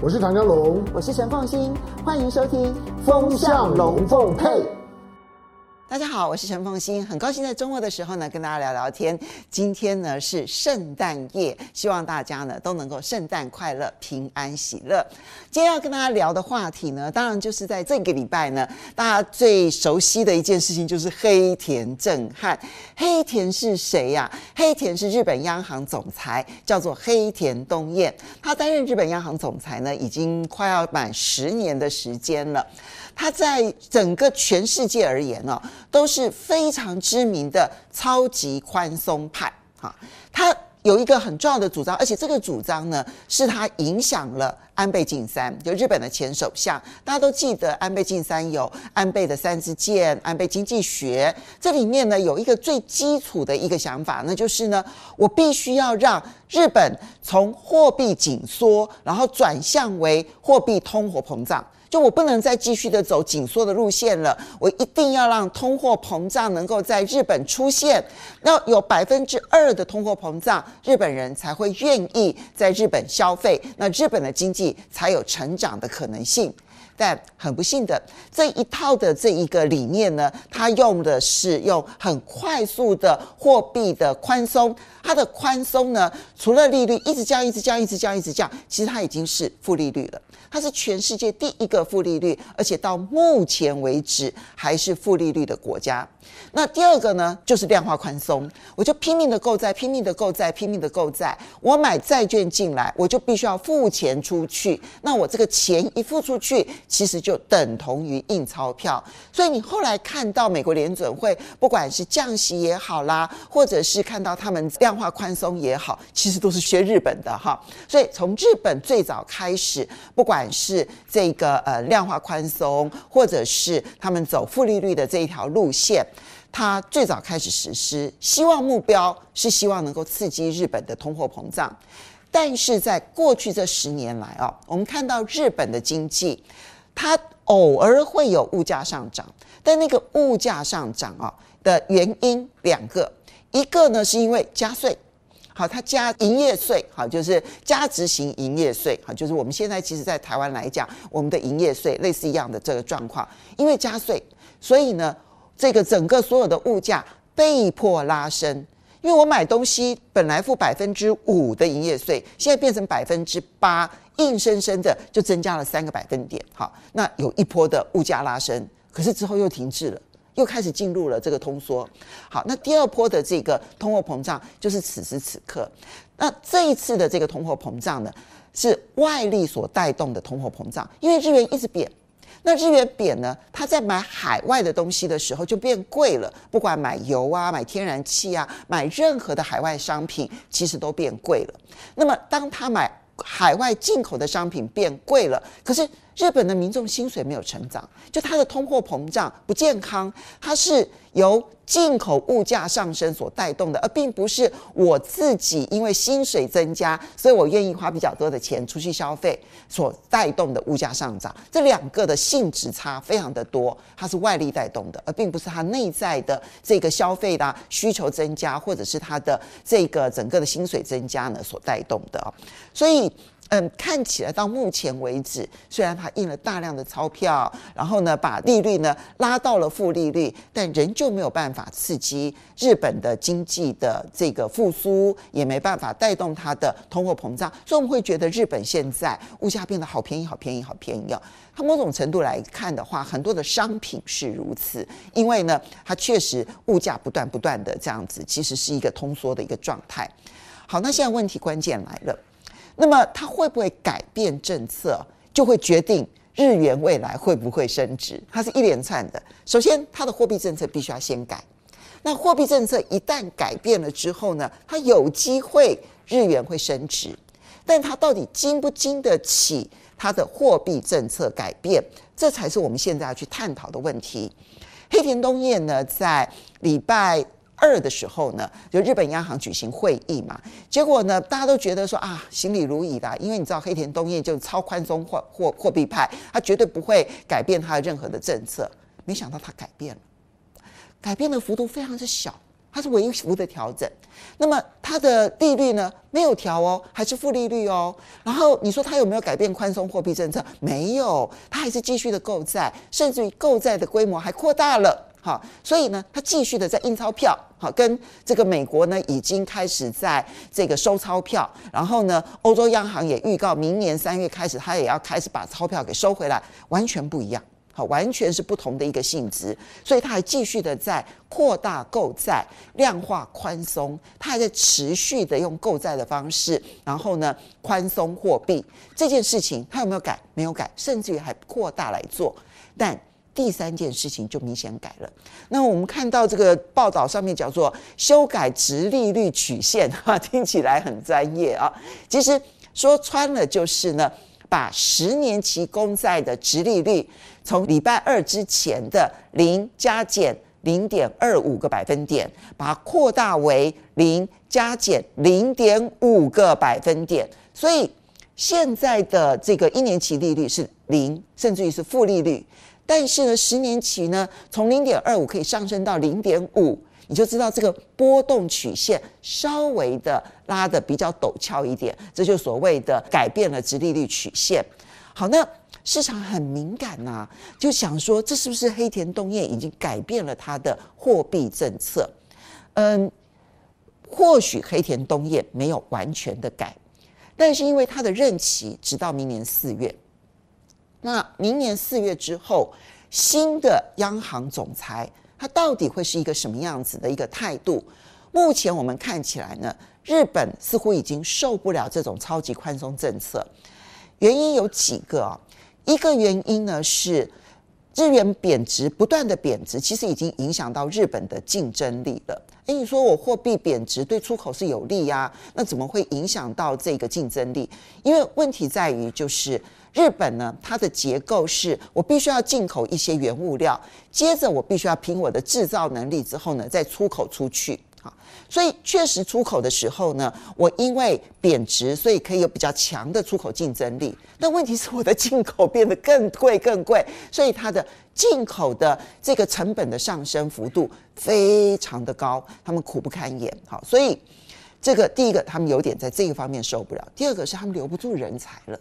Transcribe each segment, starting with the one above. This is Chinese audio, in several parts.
我是唐江龙，我是陈凤欣，欢迎收听《风向龙凤配》。大家好，我是陈凤欣，很高兴在周末的时候呢跟大家聊聊天。今天呢是圣诞夜，希望大家呢都能够圣诞快乐、平安喜乐。今天要跟大家聊的话题呢，当然就是在这个礼拜呢，大家最熟悉的一件事情就是黑田震撼。黑田是谁呀？黑田是日本央行总裁，叫做黑田东彦。他担任日本央行总裁呢，已经快要满十年的时间了。他在整个全世界而言呢，都是非常知名的超级宽松派。哈，他有一个很重要的主张，而且这个主张呢，是他影响了安倍晋三，就日本的前首相。大家都记得安倍晋三有安倍的三支箭、安倍经济学，这里面呢有一个最基础的一个想法，那就是呢，我必须要让日本从货币紧缩，然后转向为货币通货膨胀。就我不能再继续的走紧缩的路线了，我一定要让通货膨胀能够在日本出现，那有百分之二的通货膨胀，日本人才会愿意在日本消费，那日本的经济才有成长的可能性。但很不幸的，这一套的这一个理念呢，它用的是用很快速的货币的宽松，它的宽松呢，除了利率一直降、一直降、一直降、一直降，其实它已经是负利率了。它是全世界第一个负利率，而且到目前为止还是负利率的国家。那第二个呢，就是量化宽松，我就拼命的购债，拼命的购债，拼命的购债。我买债券进来，我就必须要付钱出去。那我这个钱一付出去，其实就等同于印钞票。所以你后来看到美国联准会，不管是降息也好啦，或者是看到他们量化宽松也好，其实都是学日本的哈。所以从日本最早开始，不管是这个呃量化宽松，或者是他们走负利率的这一条路线。他最早开始实施，希望目标是希望能够刺激日本的通货膨胀，但是在过去这十年来啊，我们看到日本的经济，它偶尔会有物价上涨，但那个物价上涨啊的原因两个，一个呢是因为加税，好，它加营业税，好，就是加值型营业税，好，就是我们现在其实在台湾来讲，我们的营业税类似一样的这个状况，因为加税，所以呢。这个整个所有的物价被迫拉升，因为我买东西本来付百分之五的营业税，现在变成百分之八，硬生生的就增加了三个百分点。好，那有一波的物价拉升，可是之后又停滞了，又开始进入了这个通缩。好，那第二波的这个通货膨胀就是此时此刻。那这一次的这个通货膨胀呢，是外力所带动的通货膨胀，因为日元一直贬。那日元贬呢，他在买海外的东西的时候就变贵了，不管买油啊、买天然气啊、买任何的海外商品，其实都变贵了。那么当他买海外进口的商品变贵了，可是日本的民众薪水没有成长，就它的通货膨胀不健康，它是由进口物价上升所带动的，而并不是我自己因为薪水增加，所以我愿意花比较多的钱出去消费所带动的物价上涨。这两个的性质差非常的多，它是外力带动的，而并不是它内在的这个消费的需求增加，或者是它的这个整个的薪水增加呢所带动的。所以。嗯，看起来到目前为止，虽然它印了大量的钞票，然后呢，把利率呢拉到了负利率，但仍旧没有办法刺激日本的经济的这个复苏，也没办法带动它的通货膨胀。所以我们会觉得日本现在物价变得好便宜，好便宜，好便宜哦。它某种程度来看的话，很多的商品是如此，因为呢，它确实物价不断不断的这样子，其实是一个通缩的一个状态。好，那现在问题关键来了。那么它会不会改变政策，就会决定日元未来会不会升值？它是一连串的。首先，它的货币政策必须要先改。那货币政策一旦改变了之后呢，它有机会日元会升值，但它到底经不经得起它的货币政策改变？这才是我们现在要去探讨的问题。黑田东彦呢，在礼拜。二的时候呢，就日本央行举行会议嘛，结果呢，大家都觉得说啊，行礼如仪的，因为你知道黑田东彦就是超宽松货货货币派，他绝对不会改变他的任何的政策。没想到他改变了，改变的幅度非常之小，它是微幅的调整。那么它的利率呢，没有调哦，还是负利率哦。然后你说它有没有改变宽松货币政策？没有，它还是继续的购债，甚至于购债的规模还扩大了。好，所以呢，它继续的在印钞票，好，跟这个美国呢已经开始在这个收钞票。然后呢，欧洲央行也预告明年三月开始，它也要开始把钞票给收回来，完全不一样。好，完全是不同的一个性质，所以它还继续的在扩大购债、量化宽松，它还在持续的用购债的方式，然后呢宽松货币这件事情，它有没有改？没有改，甚至于还扩大来做。但第三件事情就明显改了。那我们看到这个报道上面叫做修改直利率曲线，哈，听起来很专业啊。其实说穿了就是呢，把十年期公债的直利率。从礼拜二之前的零加减零点二五个百分点，把它扩大为零加减零点五个百分点，所以现在的这个一年期利率是零，甚至于是负利率。但是呢，十年期呢，从零点二五可以上升到零点五，你就知道这个波动曲线稍微的拉的比较陡峭一点，这就所谓的改变了直利率曲线。好，那。市场很敏感呐、就想说，这是不是黑田东彦已经改变了他的货币政策？嗯，或许黑田东彦没有完全的改，但是因为他的任期直到明年四月，那明年四月之后，新的央行总裁他到底会是一个什么样子的一个态度？目前我们看起来呢，日本似乎已经受不了这种超级宽松政策，原因有几个啊。一个原因呢是日元贬值，不断的贬值，其实已经影响到日本的竞争力了。诶，你说我货币贬值对出口是有利呀？那怎么会影响到这个竞争力？因为问题在于，就是日本呢，它的结构是我必须要进口一些原物料，接着我必须要凭我的制造能力之后呢，再出口出去。好所以确实出口的时候呢，我因为贬值，所以可以有比较强的出口竞争力。但问题是我的进口变得更贵更贵，所以它的进口的这个成本的上升幅度非常的高，他们苦不堪言。好，所以这个第一个他们有点在这个方面受不了。第二个是他们留不住人才了，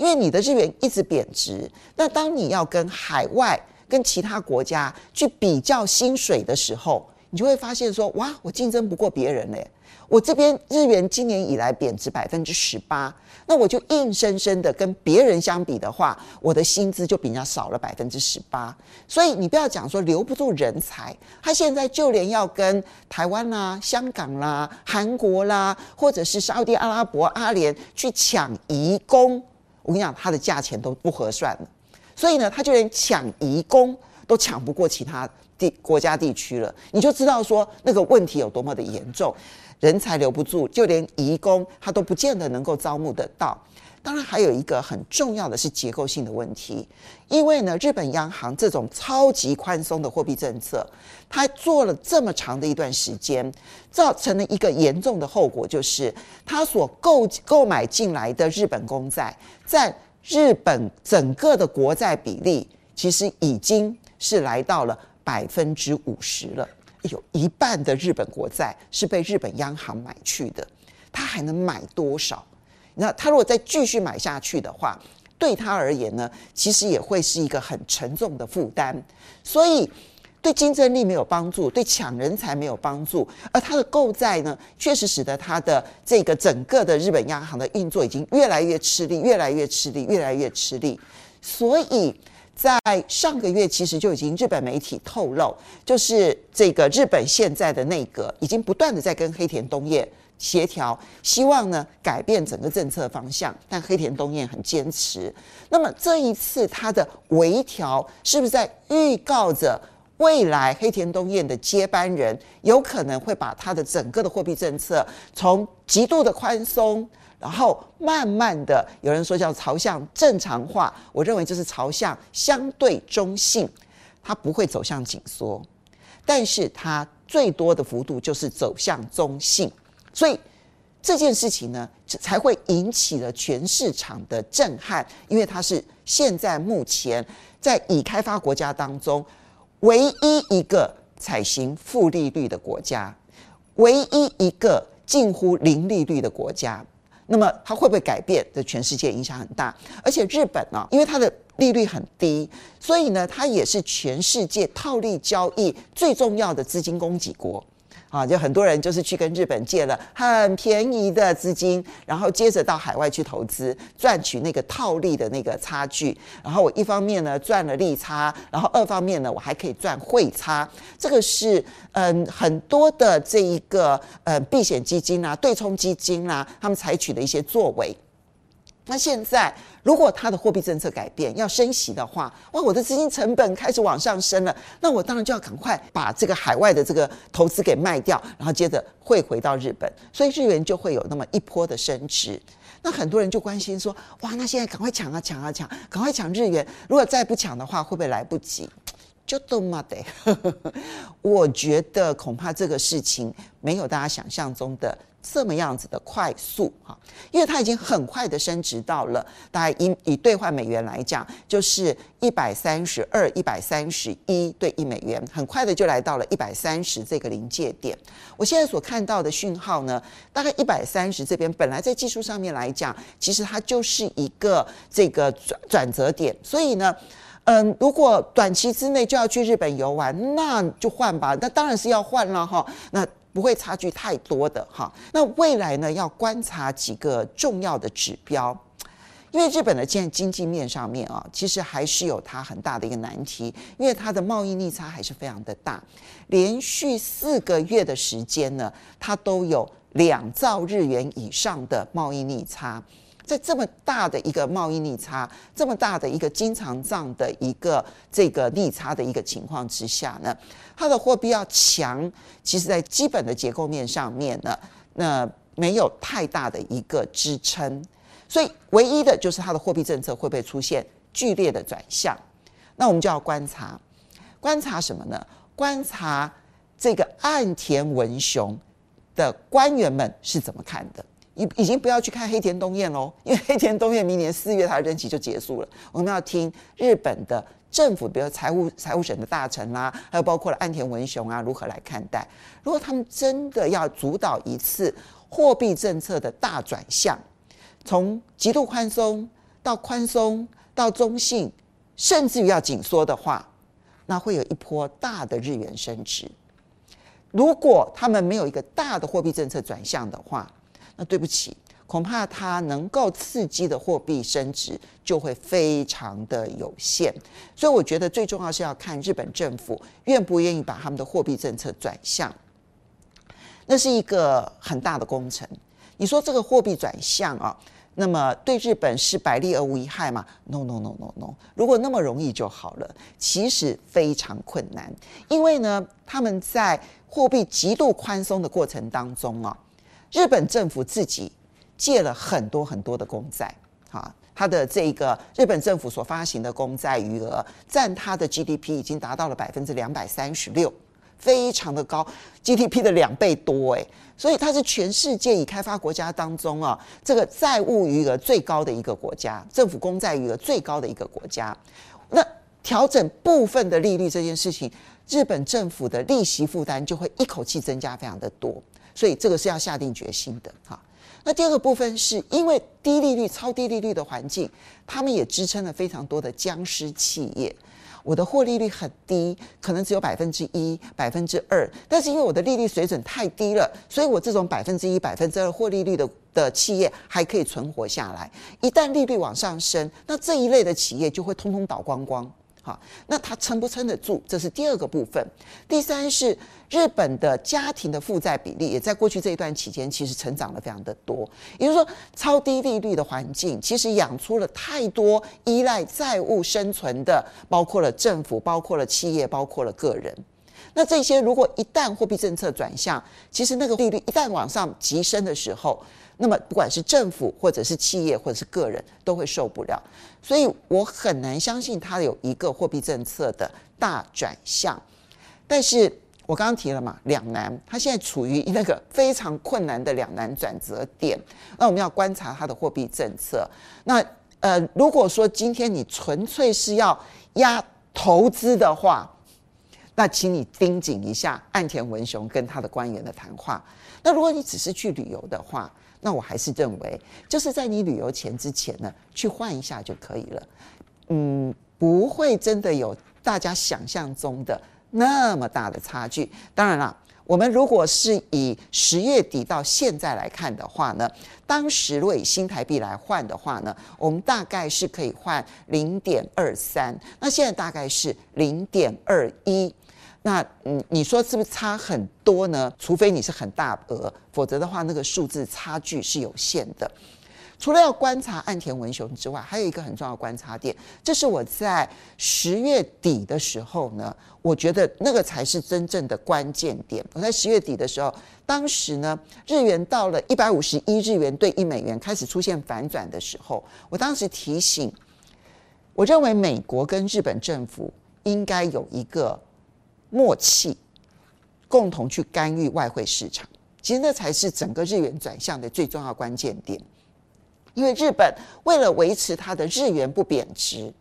因为你的日元一直贬值，那当你要跟海外跟其他国家去比较薪水的时候，你就会发现说，哇，我竞争不过别人嘞！我这边日元今年以来贬值百分之十八，那我就硬生生的跟别人相比的话，我的薪资就比人家少了百分之十八。所以你不要讲说留不住人才，他现在就连要跟台湾啦、香港啦、啊、韩国啦，或者是沙特阿拉伯、阿联去抢移工，我跟你讲，他的价钱都不合算了。所以呢，他就连抢移工都抢不过其他。地国家地区了，你就知道说那个问题有多么的严重，人才留不住，就连移工他都不见得能够招募得到。当然，还有一个很重要的是结构性的问题，因为呢，日本央行这种超级宽松的货币政策，它做了这么长的一段时间，造成了一个严重的后果，就是它所购购买进来的日本公债，在日本整个的国债比例，其实已经是来到了。百分之五十了，有一半的日本国债是被日本央行买去的，他还能买多少？那他如果再继续买下去的话，对他而言呢，其实也会是一个很沉重的负担。所以对竞争力没有帮助，对抢人才没有帮助，而他的购债呢，确实使得他的这个整个的日本央行的运作已经越来越吃力，越来越吃力，越来越吃力。所以。在上个月，其实就已经日本媒体透露，就是这个日本现在的内阁已经不断的在跟黑田东彦协调，希望呢改变整个政策方向，但黑田东彦很坚持。那么这一次他的微调，是不是在预告着未来黑田东彦的接班人有可能会把他的整个的货币政策从极度的宽松？然后慢慢的，有人说叫朝向正常化，我认为这是朝向相对中性，它不会走向紧缩，但是它最多的幅度就是走向中性，所以这件事情呢，才会引起了全市场的震撼，因为它是现在目前在已开发国家当中唯一一个采行负利率的国家。唯一一个近乎零利率的国家。那么它会不会改变？对全世界影响很大。而且日本呢、因为它的利率很低，所以呢，它也是全世界套利交易最重要的资金供给国。啊，就很多人就是去跟日本借了很便宜的资金，然后接着到海外去投资，赚取那个套利的那个差距。然后我一方面呢赚了利差，然后二方面呢我还可以赚汇差。这个是嗯很多的这一个呃避险基金啊、对冲基金啊，他们采取的一些作为。那现在，如果他的货币政策改变，要升息的话，哇，我的资金成本开始往上升了，那我当然就要赶快把这个海外的这个投资给卖掉，然后接着汇回到日本，所以日元就会有那么一波的升值。那很多人就关心说，哇，那现在赶快抢啊抢啊抢，赶快抢日元，如果再不抢的话，会不会来不及？就都嘛得，我觉得恐怕这个事情没有大家想象中的。这么样子的快速哈，因为它已经很快的升值到了，大概以以兑换美元来讲，就是一百三十二、一百三十一兑一美元，很快的就来到了一百三十这个临界点。我现在所看到的讯号呢，大概一百三十这边本来在技术上面来讲，其实它就是一个这个转转折点，所以呢，嗯，如果短期之内就要去日本游玩，那就换吧，那当然是要换了哈，那。不会差距太多的哈，那未来呢，要观察几个重要的指标，因为日本的现在经济面上面啊，其实还是有它很大的一个难题，因为它的贸易逆差还是非常的大，连续四个月的时间呢，它都有两兆日元以上的贸易逆差。在这么大的一个贸易逆差，这么大的一个经常账的一个这个逆差的一个情况之下呢，它的货币要强，其实在基本的结构面上面呢，那没有太大的一个支撑，所以唯一的就是它的货币政策会不会出现剧烈的转向，那我们就要观察，观察什么呢？观察这个岸田文雄的官员们是怎么看的。已已经不要去看黑田东彦喽，因为黑田东彦明年四月他的任期就结束了。我们要听日本的政府，比如财务财务省的大臣啦、啊，还有包括了岸田文雄啊，如何来看待？如果他们真的要主导一次货币政策的大转向，从极度宽松到宽松到中性，甚至于要紧缩的话，那会有一波大的日元升值。如果他们没有一个大的货币政策转向的话，那对不起，恐怕它能够刺激的货币升值就会非常的有限，所以我觉得最重要是要看日本政府愿不愿意把他们的货币政策转向，那是一个很大的工程。你说这个货币转向啊，那么对日本是百利而无一害吗？No No No No No，如果那么容易就好了，其实非常困难，因为呢，他们在货币极度宽松的过程当中啊。日本政府自己借了很多很多的公债，啊，它的这个日本政府所发行的公债余额占它的 GDP 已经达到了百分之两百三十六，非常的高，GDP 的两倍多诶，所以它是全世界已开发国家当中啊，这个债务余额最高的一个国家，政府公债余额最高的一个国家。那调整部分的利率这件事情，日本政府的利息负担就会一口气增加非常的多。所以这个是要下定决心的哈。那第二个部分是因为低利率、超低利率的环境，他们也支撑了非常多的僵尸企业。我的获利率很低，可能只有百分之一、百分之二，但是因为我的利率水准太低了，所以我这种百分之一、百分之二获利率的的企业还可以存活下来。一旦利率往上升，那这一类的企业就会通通倒光光。那它撑不撑得住？这是第二个部分。第三是日本的家庭的负债比例，也在过去这一段期间，其实成长了非常的多。也就是说，超低利率的环境，其实养出了太多依赖债务生存的，包括了政府，包括了企业，包括了个人。那这些如果一旦货币政策转向，其实那个利率一旦往上急升的时候，那么，不管是政府，或者是企业，或者是个人，都会受不了。所以我很难相信它有一个货币政策的大转向。但是我刚刚提了嘛，两难，它现在处于那个非常困难的两难转折点。那我们要观察它的货币政策。那呃，如果说今天你纯粹是要压投资的话，那请你盯紧一下岸田文雄跟他的官员的谈话。那如果你只是去旅游的话，那我还是认为，就是在你旅游前之前呢，去换一下就可以了。嗯，不会真的有大家想象中的那么大的差距。当然了。我们如果是以十月底到现在来看的话呢，当时如果以新台币来换的话呢，我们大概是可以换零点二三，那现在大概是零点二一，那嗯，你说是不是差很多呢？除非你是很大额，否则的话，那个数字差距是有限的。除了要观察岸田文雄之外，还有一个很重要观察点，这是我在十月底的时候呢，我觉得那个才是真正的关键点。我在十月底的时候，当时呢，日元到了一百五十一日元兑一美元开始出现反转的时候，我当时提醒，我认为美国跟日本政府应该有一个默契，共同去干预外汇市场。其实那才是整个日元转向的最重要关键点。因为日本为了维持它的日元不贬值，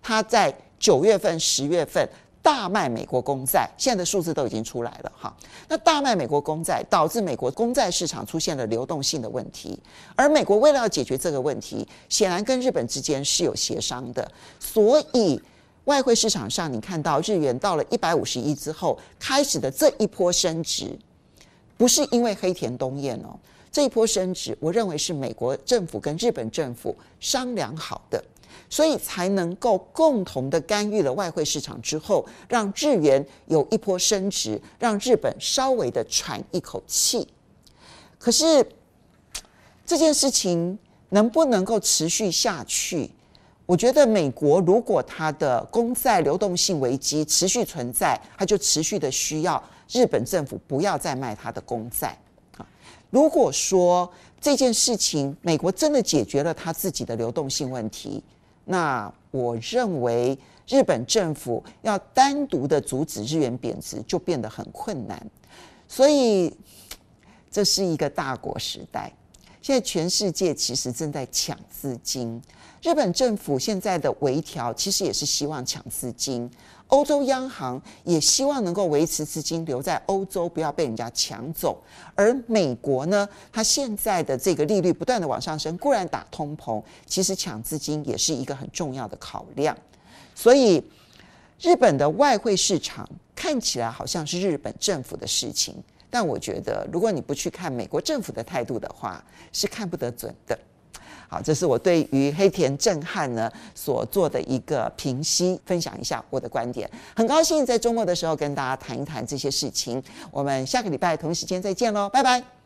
它在九月份、十月份大卖美国公债，现在的数字都已经出来了哈。那大卖美国公债，导致美国公债市场出现了流动性的问题。而美国为了要解决这个问题，显然跟日本之间是有协商的。所以外汇市场上，你看到日元到了一百五十一之后开始的这一波升值，不是因为黑田东彦哦。这一波升值，我认为是美国政府跟日本政府商量好的，所以才能够共同的干预了外汇市场之后，让日元有一波升值，让日本稍微的喘一口气。可是这件事情能不能够持续下去？我觉得美国如果它的公债流动性危机持续存在，它就持续的需要日本政府不要再卖它的公债。如果说这件事情美国真的解决了他自己的流动性问题，那我认为日本政府要单独的阻止日元贬值就变得很困难。所以这是一个大国时代，现在全世界其实正在抢资金，日本政府现在的微调其实也是希望抢资金。欧洲央行也希望能够维持资金留在欧洲，不要被人家抢走。而美国呢，它现在的这个利率不断的往上升，固然打通膨，其实抢资金也是一个很重要的考量。所以，日本的外汇市场看起来好像是日本政府的事情，但我觉得，如果你不去看美国政府的态度的话，是看不得准的。好，这是我对于黑田震撼呢所做的一个评析，分享一下我的观点。很高兴在周末的时候跟大家谈一谈这些事情。我们下个礼拜同一时间再见喽，拜拜。